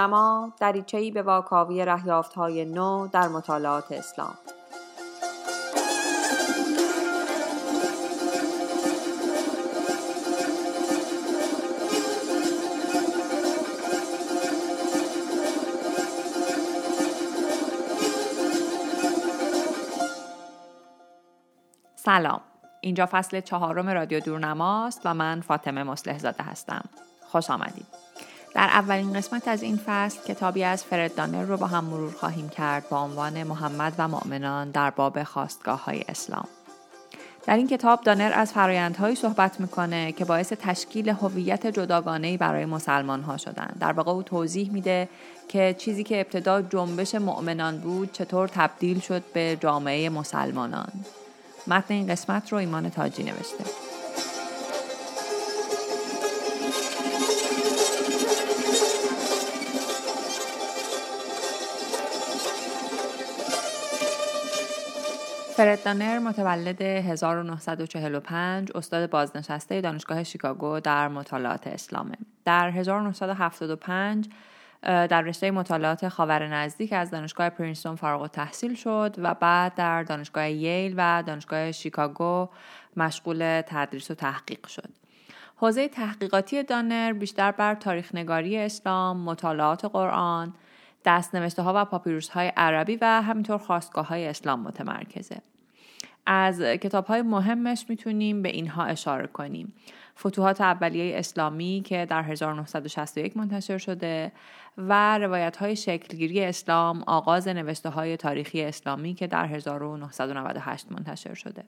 دورنما دریچه‌ای به واکاوی های نو در مطالعات اسلام. سلام. اینجا فصل چهارم رادیو دورنماست و من فاطمه مصلح زاده هستم. خوش آمدید. در اولین قسمت از این فصل کتابی از فرد دانر رو با هم مرور خواهیم کرد با عنوان محمد و مؤمنان در باب خواستگاه های اسلام در این کتاب دانر از فرایندهایی صحبت می‌کنه که باعث تشکیل هویت جداگانه برای مسلمان ها شدن. در واقع او توضیح میده که چیزی که ابتدا جنبش مؤمنان بود چطور تبدیل شد به جامعه مسلمانان. متن این قسمت رو ایمان تاجی نوشته. فرد دانر متولد 1945 استاد بازنشسته دانشگاه شیکاگو در مطالعات اسلامه. در 1975 در رشته مطالعات خاور نزدیک از دانشگاه پرینستون فارغ تحصیل شد و بعد در دانشگاه ییل و دانشگاه شیکاگو مشغول تدریس و تحقیق شد. حوزه تحقیقاتی دانر بیشتر بر تاریخ نگاری اسلام، مطالعات قرآن، دستنوشته ها و پاپیروس های عربی و همینطور خواستگاه های اسلام متمرکزه. از کتاب های مهمش می‌تونیم به اینها اشاره کنیم. فتوحات اولیه اسلامی که در 1961 منتشر شده و روایت های شکلگیری اسلام آغاز نوشته های تاریخی اسلامی که در 1998 منتشر شده.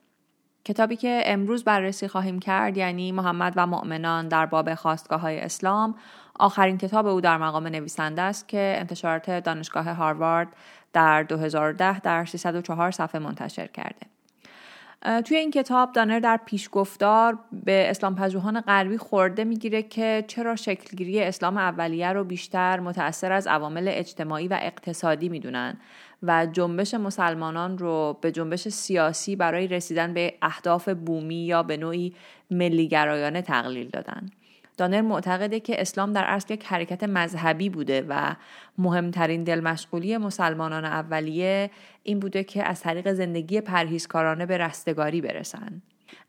کتابی که امروز بررسی خواهیم کرد یعنی محمد و مؤمنان در باب خواستگاه های اسلام آخرین کتاب او در مقام نویسنده است که انتشارات دانشگاه هاروارد در 2010 در 304 صفحه منتشر کرده. توی این کتاب دانر در پیشگفتار به اسلام پژوهان غربی خورده می‌گیره که چرا شکلگیری اسلام اولیه رو بیشتر متأثر از عوامل اجتماعی و اقتصادی می‌دونن و جنبش مسلمانان رو به جنبش سیاسی برای رسیدن به اهداف بومی یا به نوعی ملیگرایانه تقلیل دادن. دانر معتقده که اسلام در اصل یک حرکت مذهبی بوده و مهمترین دلمشغولی مسلمانان اولیه این بوده که از طریق زندگی پرهیزکارانه به رستگاری برسن.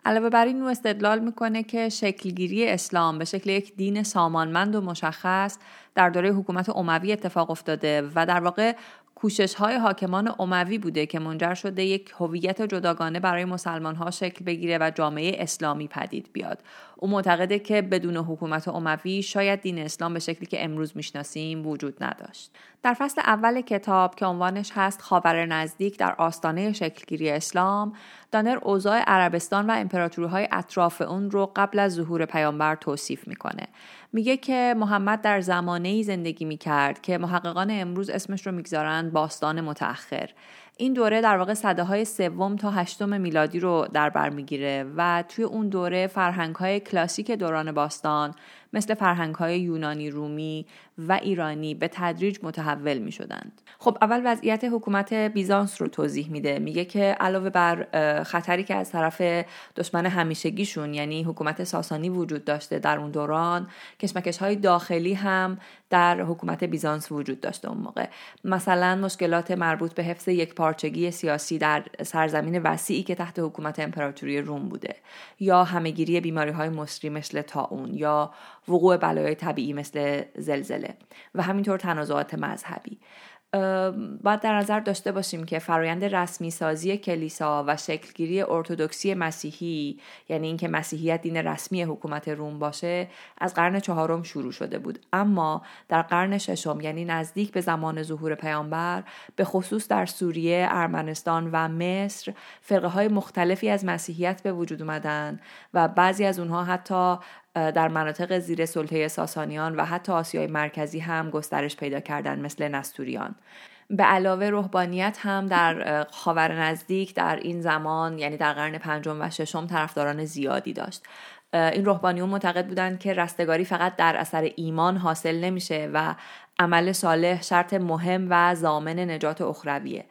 علاوه بر این او استدلال می‌کنه که شکلگیری اسلام به شکل یک دین سامانمند و مشخص در دوره حکومت عموی اتفاق افتاده و در واقع کوشش های حاکمان اموی بوده که منجر شده یک هویت جداگانه برای مسلمان ها شکل بگیره و جامعه اسلامی پدید بیاد. او معتقده که بدون حکومت اموی شاید دین اسلام به شکلی که امروز می‌شناسیم وجود نداشت. در فصل اول کتاب که عنوانش هست خاور نزدیک در آستانه شکلگیری اسلام دانر اوضاع عربستان و امپراتوری های اطراف اون رو قبل از ظهور پیامبر توصیف می‌کنه. میگه که محمد در زمانه ای زندگی می‌کرد که محققان امروز اسمش رو می‌گذارند باستان متأخر. این دوره در واقع صده های سوم تا هشتم میلادی رو در بر می‌گیره و توی اون دوره فرهنگ های کلاسیک دوران باستان مثل فرهنگ های یونانی رومی و ایرانی به تدریج متحول می شدند. خب اول وضعیت حکومت بیزانس رو توضیح میده میگه که علاوه بر خطری که از طرف دشمن همیشگیشون یعنی حکومت ساسانی وجود داشته در اون دوران کشمکش های داخلی هم در حکومت بیزانس وجود داشته اون موقع مثلا مشکلات مربوط به حفظ یک پارچگی سیاسی در سرزمین وسیعی که تحت حکومت امپراتوری روم بوده یا همهگیری بیماری های مصری مثل تاون یا وقوع بلایای طبیعی مثل زلزله و همینطور تنازعات مذهبی. باید در نظر داشته باشیم که فرایند رسمی سازی کلیسا و شکلگیری ارتودکسی مسیحی یعنی اینکه مسیحیت دین رسمی حکومت روم باشه از قرن چهارم شروع شده بود. اما در قرن ششم یعنی نزدیک به زمان ظهور پیامبر به خصوص در سوریه، ارمنستان و مصر فرقه های مختلفی از مسیحیت به وجود اومدن و بعضی از اونها حتی در مناطق زیر سلطه ساسانیان و حتی آسیای مرکزی هم گسترش پیدا کردن مثل نستوریان. به علاوه روحانیت هم در خاور نزدیک در این زمان یعنی در قرن پنجم و ششم طرفداران زیادی داشت. این روحانیون معتقد بودند که رستگاری فقط در اثر ایمان حاصل نمیشه و عمل صالح شرط مهم و زامن نجات اخرویه.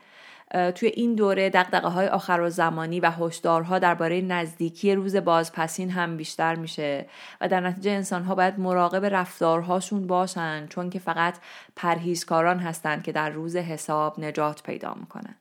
توی این دوره دقدقه های آخر و زمانی و هشدارها درباره نزدیکی روز بازپسین هم بیشتر میشه و در نتیجه انسان ها باید مراقب رفتارهاشون باشن چون که فقط پرهیزکاران هستند که در روز حساب نجات پیدا می‌کنن.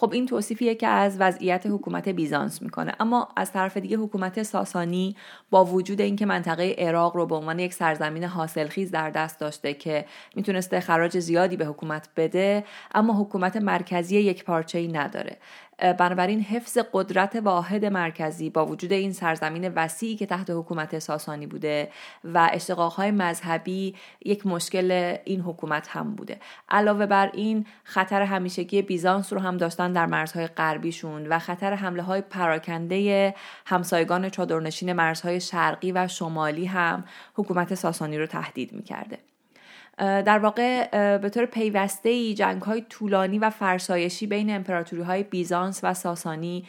خب این توصیفیه که از وضعیت حکومت بیزانس می‌کنه. اما از طرف دیگه حکومت ساسانی با وجود اینکه منطقه عراق رو به عنوان یک سرزمین حاصلخیز در دست داشته که می‌تونسته خراج زیادی به حکومت بده اما حکومت مرکزی یک پارچه ای نداره. بنابراین حفظ قدرت واحد مرکزی با وجود این سرزمین وسیعی که تحت حکومت ساسانی بوده و اشتقاقهای مذهبی یک مشکل این حکومت هم بوده. علاوه بر این خطر همیشگی بیزانس رو هم داشتن در مرزهای غربیشون و خطر حمله های پراکنده همسایگان چادرنشین مرزهای شرقی و شمالی هم حکومت ساسانی رو تهدید می‌کرده. در واقع به طور پیوسته ای جنگ های طولانی و فرسایشی بین امپراتوری های بیزانس و ساسانی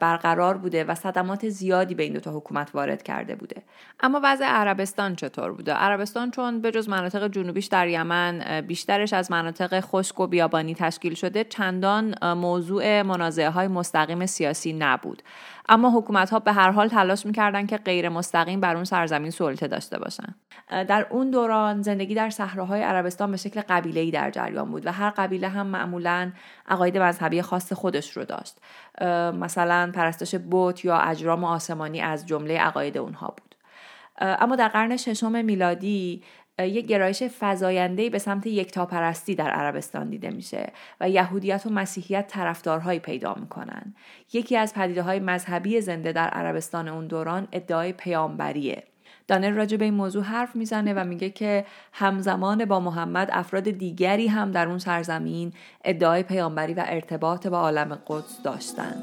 برقرار بوده و صدمات زیادی به این دوتا حکومت وارد کرده بوده. اما وضع عربستان چطور بوده؟ عربستان چون به جز مناطق جنوبیش در یمن بیشترش از مناطق خشک و بیابانی تشکیل شده چندان موضوع منازعه های مستقیم سیاسی نبود. اما حکومت ها به هر حال تلاش می‌کردن که غیر مستقیم بر اون سرزمین سلطه داشته باشن. در اون دوران زندگی در صحراهای عربستان به شکل قبیله ای در جریان بود و هر قبیله هم معمولا عقاید مذهبی خاص خودش رو داشت. مثلا پرستش بوت یا اجرام آسمانی از جمله عقاید اونها بود. اما در قرن ششم میلادی یک گرایش فزاینده‌ای به سمت یکتاپرستی در عربستان دیده میشه و یهودیت و مسیحیت طرفدارهایی پیدا می‌کنن یکی از پدیده های مذهبی زنده در عربستان اون دوران ادعای پیامبریه دانر راجع به این موضوع حرف می‌زنه و میگه که همزمان با محمد افراد دیگری هم در اون سرزمین ادعای پیامبری و ارتباط با عالم قدس داشتند.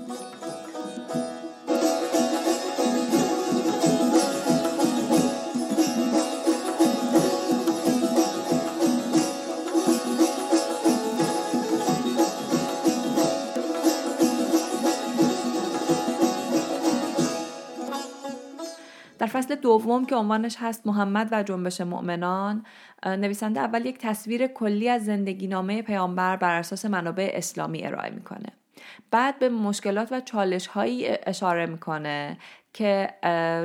فصل دوم که عنوانش هست محمد و جنبش مؤمنان نویسنده اول یک تصویر کلی از زندگی نامه پیامبر بر اساس منابع اسلامی ارائه می‌کنه. بعد به مشکلات و چالش هایی اشاره می‌کنه که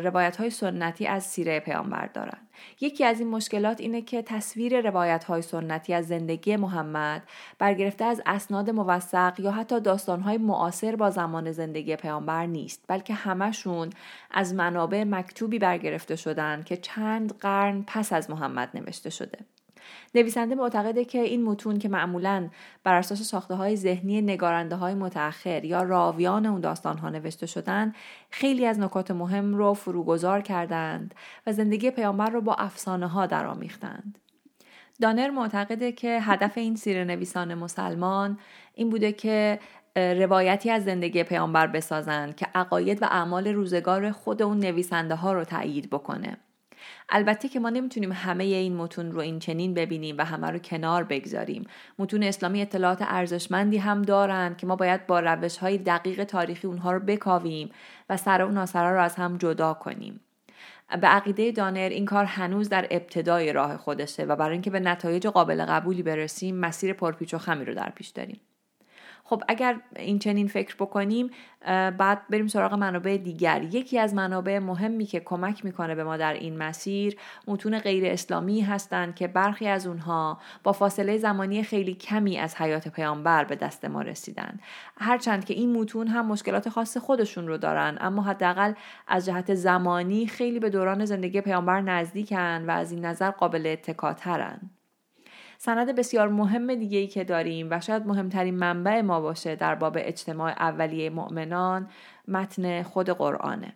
روایت های سنتی از سیره پیامبر دارن. یکی از این مشکلات اینه که تصویر روایت های سنتی از زندگی محمد برگرفته از اسناد موثق یا حتی داستان های معاصر با زمان زندگی پیامبر نیست بلکه همشون از منابع مکتوبی برگرفته شدن که چند قرن پس از محمد نوشته شده. نویسنده معتقده که این متون که معمولا بر اساس ساخته های ذهنی نگارنده های متأخر یا راویان اون داستان ها نوشته شدن خیلی از نکات مهم رو فروگذار کردند و زندگی پیامبر رو با افسانه ها درآمیختند. دانر معتقده که هدف این سیر نویسان مسلمان این بوده که روایتی از زندگی پیامبر بسازند که عقاید و اعمال روزگار خود اون نویسنده ها رو تایید بکنه. البته که ما نمی‌تونیم همه این متون رو این چنین ببینیم و همه رو کنار بگذاریم. متون اسلامی اطلاعات ارزشمندی هم دارند که ما باید با روش های دقیق تاریخی اونها رو بکاویم و سر و ناسرا رو از هم جدا کنیم. به عقیده دانر این کار هنوز در ابتدای راه خودشه و برای اینکه به نتایج قابل قبولی برسیم مسیر پرپیچ و خمی رو در پیش داریم. خب اگر این چنین فکر بکنیم بعد بریم سراغ منابع دیگر یکی از منابع مهمی که کمک می‌کنه به ما در این مسیر متون غیر اسلامی هستند که برخی از اونها با فاصله زمانی خیلی کمی از حیات پیامبر به دست ما رسیدن هرچند که این متون هم مشکلات خاص خودشون رو دارن اما حداقل از جهت زمانی خیلی به دوران زندگی پیامبر نزدیکن و از این نظر قابل اتکاترن. سند بسیار مهم دیگه ای که داریم و شاید مهمترین منبع ما باشه در باب اجتماع اولیه مؤمنان متن خود قرآنه.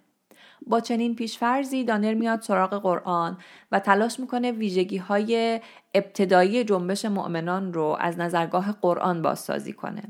با چنین پیشفرزی دانر میاد سراغ قرآن و تلاش می‌کنه ویژگی های ابتدایی جنبش مؤمنان رو از نظرگاه قرآن بازسازی کنه.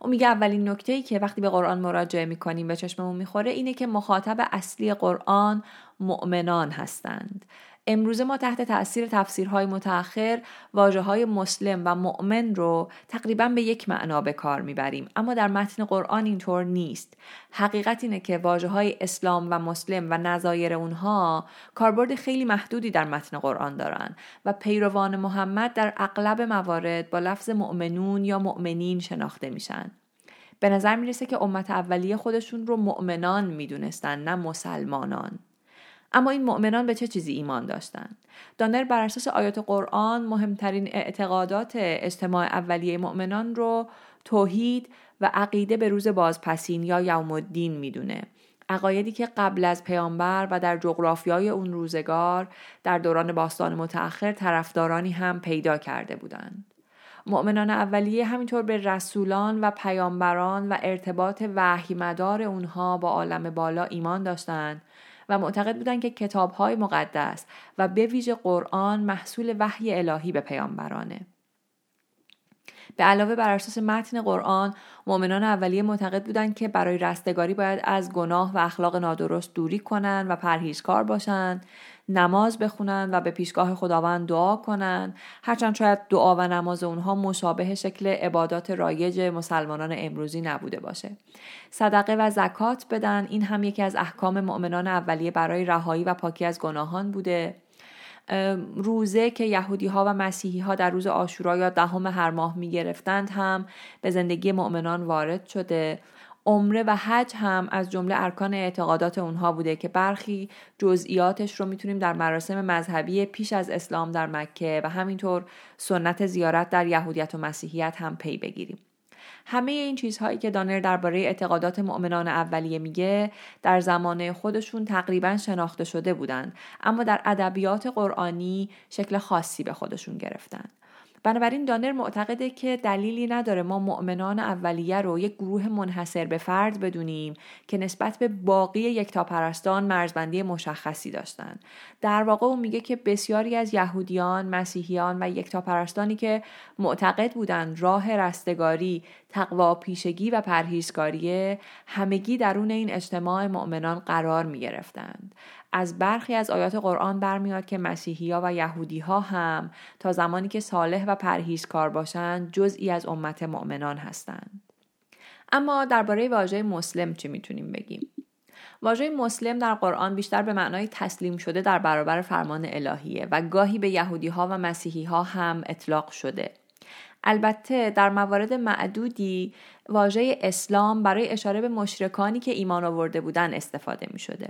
او میگه اولین نکته ای که وقتی به قرآن مراجعه می‌کنیم به چشممون می‌خوره اینه که مخاطب اصلی قرآن مؤمنان هستند امروزه ما تحت تاثیر تفسیرهای متأخر واجه های مسلم و مؤمن رو تقریبا به یک معنا به کار می‌بریم. اما در متن قرآن اینطور نیست. حقیقت اینه که واجه های اسلام و مسلم و نظایر اونها کاربرد خیلی محدودی در متن قرآن دارن و پیروان محمد در اغلب موارد با لفظ مؤمنون یا مؤمنین شناخته میشن. به نظر می‌رسه که امت اولیه خودشون رو مؤمنان می‌دونستن نه مسلمانان. اما این مؤمنان به چه چیزی ایمان داشتند دانر بر اساس آیات قرآن مهمترین اعتقادات اجتماع اولیه مؤمنان رو توحید و عقیده به روز بازپسین یا یوم الدین می‌دونه عقایدی که قبل از پیامبر و در جغرافیای اون روزگار در دوران باستان متأخر طرفدارانی هم پیدا کرده بودند. مؤمنان اولیه همینطور به رسولان و پیامبران و ارتباط وحی مدار اونها با عالم بالا ایمان داشتند و معتقد بودند که کتابهای مقدس و به ویژه قرآن محصول وحی الهی به پیامبرانه. به علاوه بر اساس متن قرآن مؤمنان اولیه معتقد بودند که برای رستگاری باید از گناه و اخلاق نادرست دوری کنند و پرهیزکار باشند نماز بخونند و به پیشگاه خداوند دعا کنند هرچند شاید دعا و نماز اونها مشابه شکل عبادات رایج مسلمانان امروزی نبوده باشه. صدقه و زکات بدن این هم یکی از احکام مؤمنان اولیه برای رهایی و پاکی از گناهان بوده. روزه که یهودی ها و مسیحی ها در روز آشورا یا دهم هر ماه می گرفتند هم به زندگی مؤمنان وارد شده. عمره و حج هم از جمله ارکان اعتقادات اونها بوده که برخی جزئیاتش رو می‌تونیم در مراسم مذهبی پیش از اسلام در مکه و همینطور سنت زیارت در یهودیت و مسیحیت هم پی بگیریم. همه این چیزهایی که دانر درباره اعتقادات مؤمنان اولیه میگه در زمان خودشون تقریبا شناخته شده بودند اما در ادبیات قرآنی شکل خاصی به خودشون گرفتن بنابراین دانر معتقده که دلیلی نداره ما مؤمنان اولیه رو یک گروه منحصر به فرد بدونیم که نسبت به باقی یکتاپرستان مرزبندی مشخصی داشتن در واقع او میگه که بسیاری از یهودیان مسیحیان و یکتاپرستانی که معتقد بودند راه رستگاری تقوا پیشگی و پرهیزکاری همگی درون این اجتماع مؤمنان قرار می گرفتند. از برخی از آیات قرآن برمیاد که مسیحی ها و یهودی ها هم تا زمانی که صالح و پرهیزکار باشند جزئی از امت مؤمنان هستند. اما درباره واژه مسلم چی می‌تونیم بگیم؟ واژه مسلم در قرآن بیشتر به معنای تسلیم شده در برابر فرمان الهیه و گاهی به یهودی ها و مسیحی ها هم اطلاق شده. البته در موارد معدودی واژه اسلام برای اشاره به مشرکانی که ایمان آورده بودن استفاده می شده.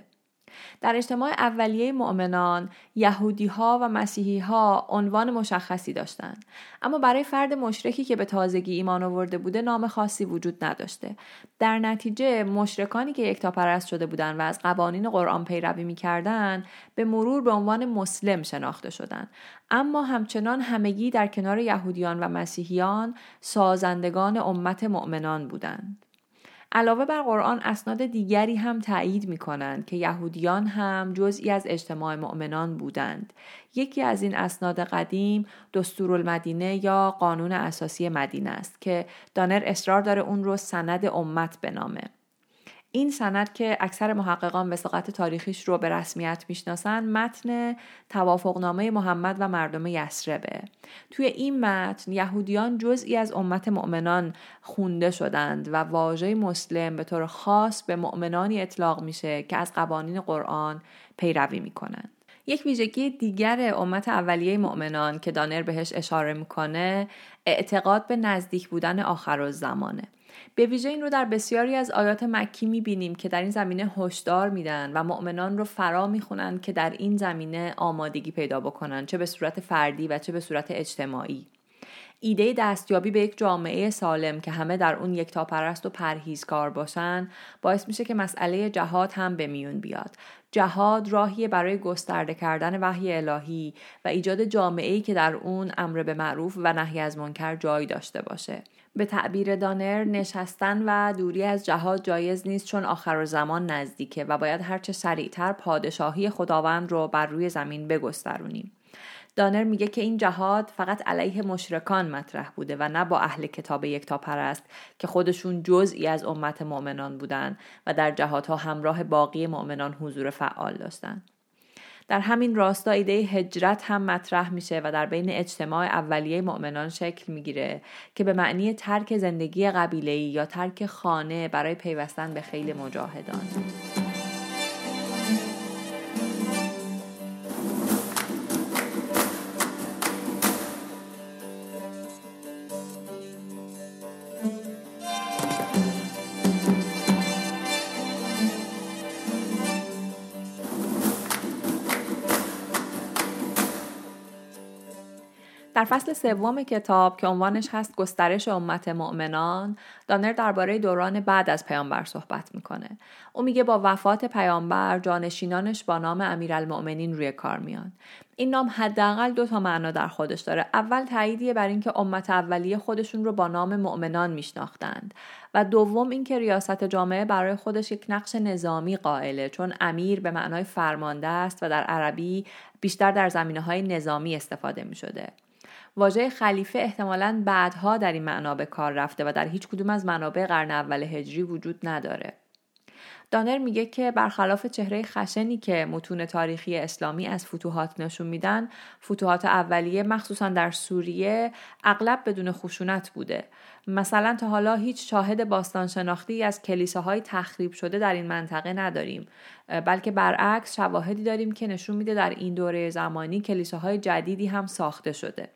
در اجتماع اولیه مؤمنان یهودی ها و مسیحی ها عنوان مشخصی داشتند. اما برای فرد مشرکی که به تازگی ایمان آورده بوده نام خاصی وجود نداشته. در نتیجه مشرکانی که یکتاپرست شده بودند و از قوانین قرآن پیروی می‌کردند به مرور به عنوان مسلم شناخته شدند. اما همچنان همگی در کنار یهودیان و مسیحیان سازندگان امت مؤمنان بودند. علاوه بر قرآن اسناد دیگری هم تایید می کنند که یهودیان هم جزئی از اجتماع مؤمنان بودند. یکی از این اسناد قدیم دستورالمدینه یا قانون اساسی مدینه است که دانر اصرار داره اون رو سند امت بنامه. این سند که اکثر محققان وساقت تاریخیش رو به رسمیت می‌شناسن متن توافقنامه محمد و مردم یسربه توی این متن یهودیان جزئی از امت مؤمنان خونده شدند و واژه مسلم به طور خاص به مؤمنانی اطلاق میشه که از قوانین قرآن پیروی می‌کنند یک ویژگی دیگر امت اولیه مؤمنان که دانر بهش اشاره می‌کنه اعتقاد به نزدیک بودن آخر زمانه به ویژه این رو در بسیاری از آیات مکی می‌بینیم که در این زمینه هشدار میدن و مؤمنان رو فرا می‌خونن که در این زمینه آمادگی پیدا بکنن چه به صورت فردی و چه به صورت اجتماعی. ایده دستیابی به یک جامعه سالم که همه در اون یکتاپرست و پرهیزکار باشن باعث میشه که مسئله جهاد هم به میون بیاد جهاد راهی برای گسترده کردن وحی الهی و ایجاد جامعه‌ای که در اون امر به معروف و نهی از منکر جای داشته باشه به تعبیر دانر نشستن و دوری از جهاد جایز نیست چون آخر زمان نزدیکه و باید هرچه سریعتر پادشاهی خداوند رو بر روی زمین بگسترونیم. دانر میگه که این جهاد فقط علیه مشرکان مطرح بوده و نه با اهل کتاب یکتا پرست که خودشون جزئی از امت مؤمنان بودند و در جهادها همراه باقی مؤمنان حضور فعال داشتند. در همین راستا ایده هجرت هم مطرح میشه و در بین اجتماع اولیه مؤمنان شکل می‌گیره که به معنی ترک زندگی قبیله‌ای یا ترک خانه برای پیوستن به خیلی مجاهدان در فصل سوم کتاب که عنوانش هست گسترش امت مؤمنان دانر درباره دوران بعد از پیامبر صحبت می‌کنه. او میگه با وفات پیامبر جانشینانش با نام امیرالمؤمنین روی کار میان. این نام حداقل دو تا معنا در خودش داره. اول تاییدیه بر اینکه امت اولیه خودشون رو با نام مؤمنان میشناختند و دوم اینکه ریاست جامعه برای خودش یک نقش نظامی قائله چون امیر به معنای فرمانده است و در عربی بیشتر در زمینه های نظامی استفاده می شده. واژه خلیفه احتمالا بعدها در این معنا به کار رفته و در هیچ کدوم از منابع قرن اول هجری وجود نداره. دانر میگه که برخلاف چهره خشنی که متون تاریخی اسلامی از فتوحات نشون میدن فتوحات اولیه مخصوصا در سوریه اغلب بدون خشونت بوده مثلا تا حالا هیچ شاهد باستان شناختی از کلیساهای تخریب شده در این منطقه نداریم بلکه برعکس شواهدی داریم که نشون میده در این دوره زمانی کلیساهای جدیدی هم ساخته شده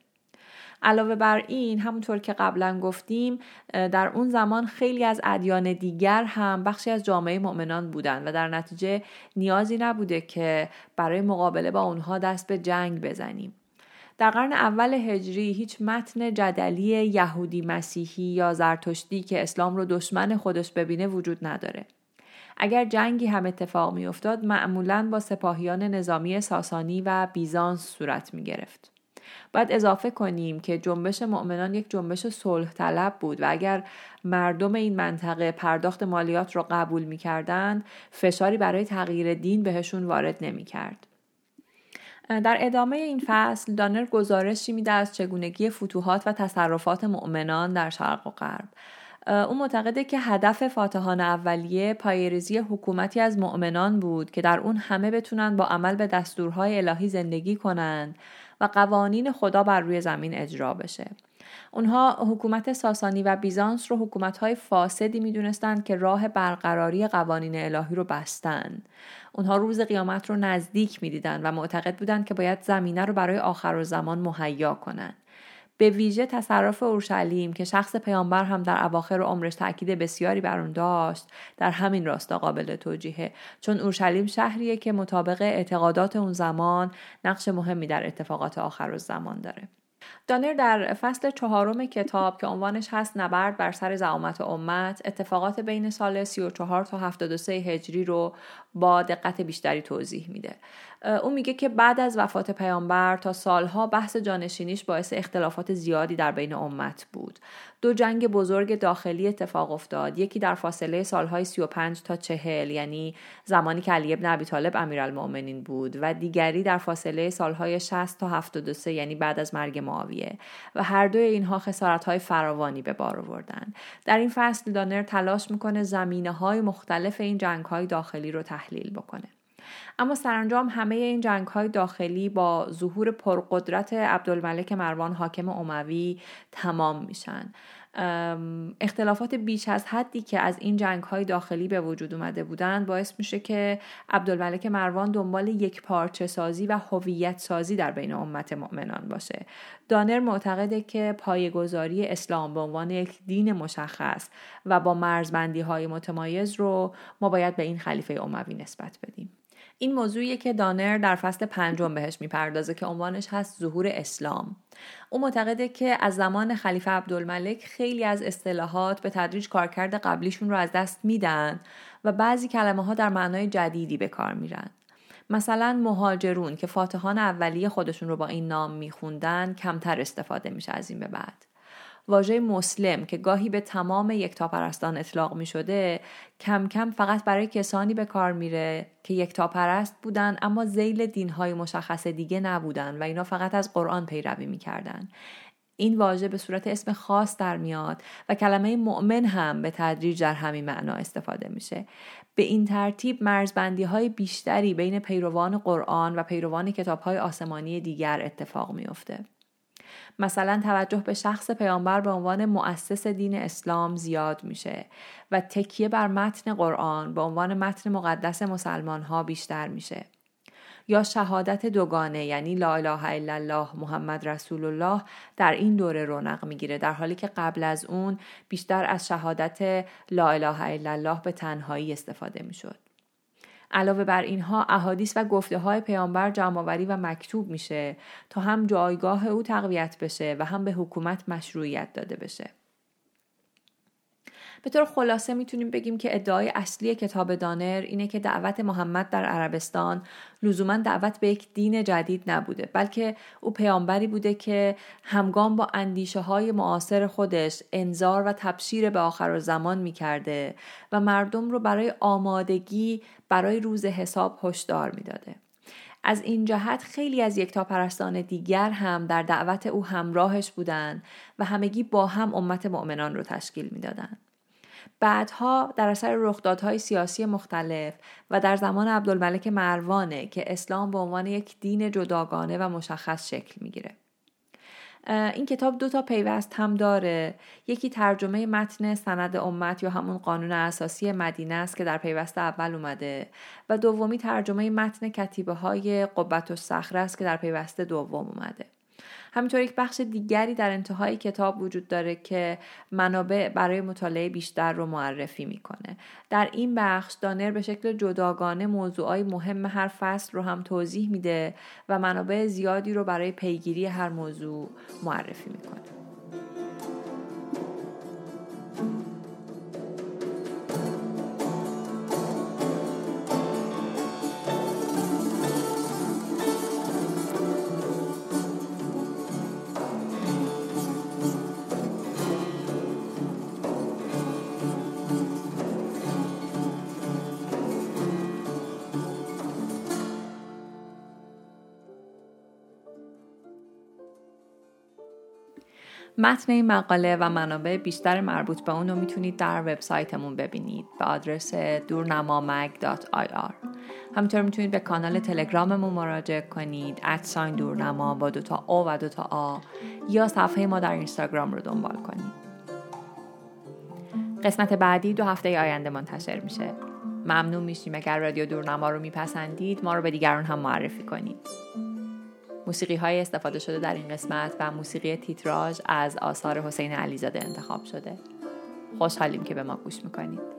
علاوه بر این همونطور که قبلا گفتیم در اون زمان خیلی از ادیان دیگر هم بخشی از جامعه مؤمنان بودند و در نتیجه نیازی نبوده که برای مقابله با اونها دست به جنگ بزنیم در قرن اول هجری هیچ متن جدلی یهودی مسیحی یا زرتشتی که اسلام رو دشمن خودش ببینه وجود نداره. اگر جنگی هم اتفاق می افتاد معمولا با سپاهیان نظامی ساسانی و بیزانس صورت می گرفت. باید اضافه کنیم که جنبش مؤمنان یک جنبش صلح طلب بود و اگر مردم این منطقه پرداخت مالیات را قبول می کردند فشاری برای تغییر دین بهشون وارد نمی کرد. در ادامه این فصل دانر گزارشی میده از چگونگی فتوحات و تصرفات مؤمنان در شرق و غرب او معتقده که هدف فاتحان اولیه پایریزی حکومتی از مؤمنان بود که در اون همه بتونن با عمل به دستورهای الهی زندگی کنند و قوانین خدا بر روی زمین اجرا بشه. اونها حکومت ساسانی و بیزانس رو حکومت فاسدی می‌دونستند که راه برقراری قوانین الهی رو بستند. اونها روز قیامت رو نزدیک می‌دیدند و معتقد بودند که باید زمینه رو برای آخر و زمان مهیا کنند. به ویژه تصرف اورشلیم که شخص پیامبر هم در اواخر عمرش تاکید بسیاری بر اون داشت در همین راستا قابل توجیهه. چون اورشلیم شهریه که مطابق اعتقادات اون زمان نقش مهمی در اتفاقات آخر زمان داره. دانر در فصل چهارم کتاب که عنوانش هست نبرد بر سر زعامت امت اتفاقات بین سال 34 تا 73 هجری رو با دقت بیشتری توضیح میده. او میگه که بعد از وفات پیامبر تا سالها بحث جانشینیش باعث اختلافات زیادی در بین امت بود. دو جنگ بزرگ داخلی اتفاق افتاد. یکی در فاصله سالهای 35 تا 40 یعنی زمانی که علی ابن ابی طالب امیرالمؤمنین بود و دیگری در فاصله سالهای 60 تا 73 یعنی بعد از مرگ معاویه. و هر دوی اینها خسارتهای فراوانی به بار آوردن. در این فصل دانر تلاش می‌کنه زمینه های مختلف این جنگ های داخلی رو تحلیل بکنه. اما سرانجام همه این جنگ های داخلی با ظهور پرقدرت عبدالملک مروان حاکم اموی تمام میشن. اختلافات بیش از حدی که از این جنگ های داخلی به وجود اومده بودند باعث میشه که عبدالملک مروان دنبال یک پارچه سازی و هویت سازی در بین امت مؤمنان باشه. دانر معتقده که پایگذاری اسلام به عنوان یک دین مشخص و با مرزبندی های متمایز رو ما باید به این خلیفه اموی نسبت بدیم. این موضوعیه که دانر در فصل پنجم بهش می‌پردازه که عنوانش هست ظهور اسلام. او معتقده که از زمان خلیفه عبدالملک خیلی از اصطلاحات به تدریج کارکرد قبلیشون رو از دست میدن و بعضی کلمه ها در معنای جدیدی به کار میرن. مثلا مهاجرون که فاتحان اولیه خودشون رو با این نام میخوندن کمتر استفاده میشه از این به بعد. واژه مسلم که گاهی به تمام یکتاپرستان اطلاق می شده کم کم فقط برای کسانی به کار میره که یکتاپرست بودن اما زیل دینهای مشخص دیگه نبودن و اینا فقط از قرآن پیروی می‌کردن این واژه به صورت اسم خاص در میاد و کلمه مؤمن هم به تدریج در همین معنا استفاده میشه به این ترتیب مرزبندی های بیشتری بین پیروان قرآن و پیروان کتاب های آسمانی دیگر اتفاق میافته. مثلا توجه به شخص پیامبر به عنوان مؤسس دین اسلام زیاد میشه و تکیه بر متن قرآن به عنوان متن مقدس مسلمان ها بیشتر میشه. یا شهادت دوگانه یعنی لا اله الا الله محمد رسول الله در این دوره رونق می‌گیره. در حالی که قبل از اون بیشتر از شهادت لا اله الا الله به تنهایی استفاده می‌شد. علاوه بر اینها احادیث و گفته های پیامبر جمعآوری و مکتوب میشه تا هم جایگاه او تقویت بشه و هم به حکومت مشروعیت داده بشه. به طور خلاصه می‌تونیم بگیم که ادعای اصلی کتاب دانر اینه که دعوت محمد در عربستان لزوما دعوت به یک دین جدید نبوده بلکه او پیامبری بوده که همگام با اندیشه های معاصر خودش انظار و تبشیر به آخر زمان می‌کرده و مردم رو برای آمادگی برای روز حساب هشدار می‌داده. از این جهت خیلی از یکتا پرستان دیگر هم در دعوت او همراهش بودند و همگی با هم امت مؤمنان رو تشکیل می‌دادند. بعدها در اثر رخدادهای سیاسی مختلف و در زمان عبدالملک مروانه که اسلام به عنوان یک دین جداگانه و مشخص شکل می‌گیره. این کتاب دو تا پیوست هم داره یکی ترجمه متن سند امت یا همون قانون اساسی مدینه است که در پیوست اول اومده و دومی ترجمه متن کتیبه های قبت و است که در پیوست دوم اومده همینطور یک بخش دیگری در انتهای کتاب وجود داره که منابع برای مطالعه بیشتر رو معرفی می‌کنه. در این بخش دانر به شکل جداگانه موضوعای مهم هر فصل رو هم توضیح میده و منابع زیادی رو برای پیگیری هر موضوع معرفی می‌کنه. متن این مقاله و منابع بیشتر مربوط به اون رو می‌تونید در وبسایتمون ببینید به آدرس دورنمامگ.ir همینطور می‌تونید به کانال تلگراممون مراجعه کنید ادساین دورنما با دوتا او و دوتا آ یا صفحه ما در اینستاگرام رو دنبال کنید. قسمت بعدی دو هفته آینده منتشر میشه. ممنون میشیم اگر رادیو دورنما رو میپسندید ما رو به دیگران هم معرفی کنید. موسیقی های استفاده شده در این قسمت و موسیقی تیتراژ از آثار حسین علیزاده انتخاب شده. خوشحالیم که به ما گوش می‌کنید.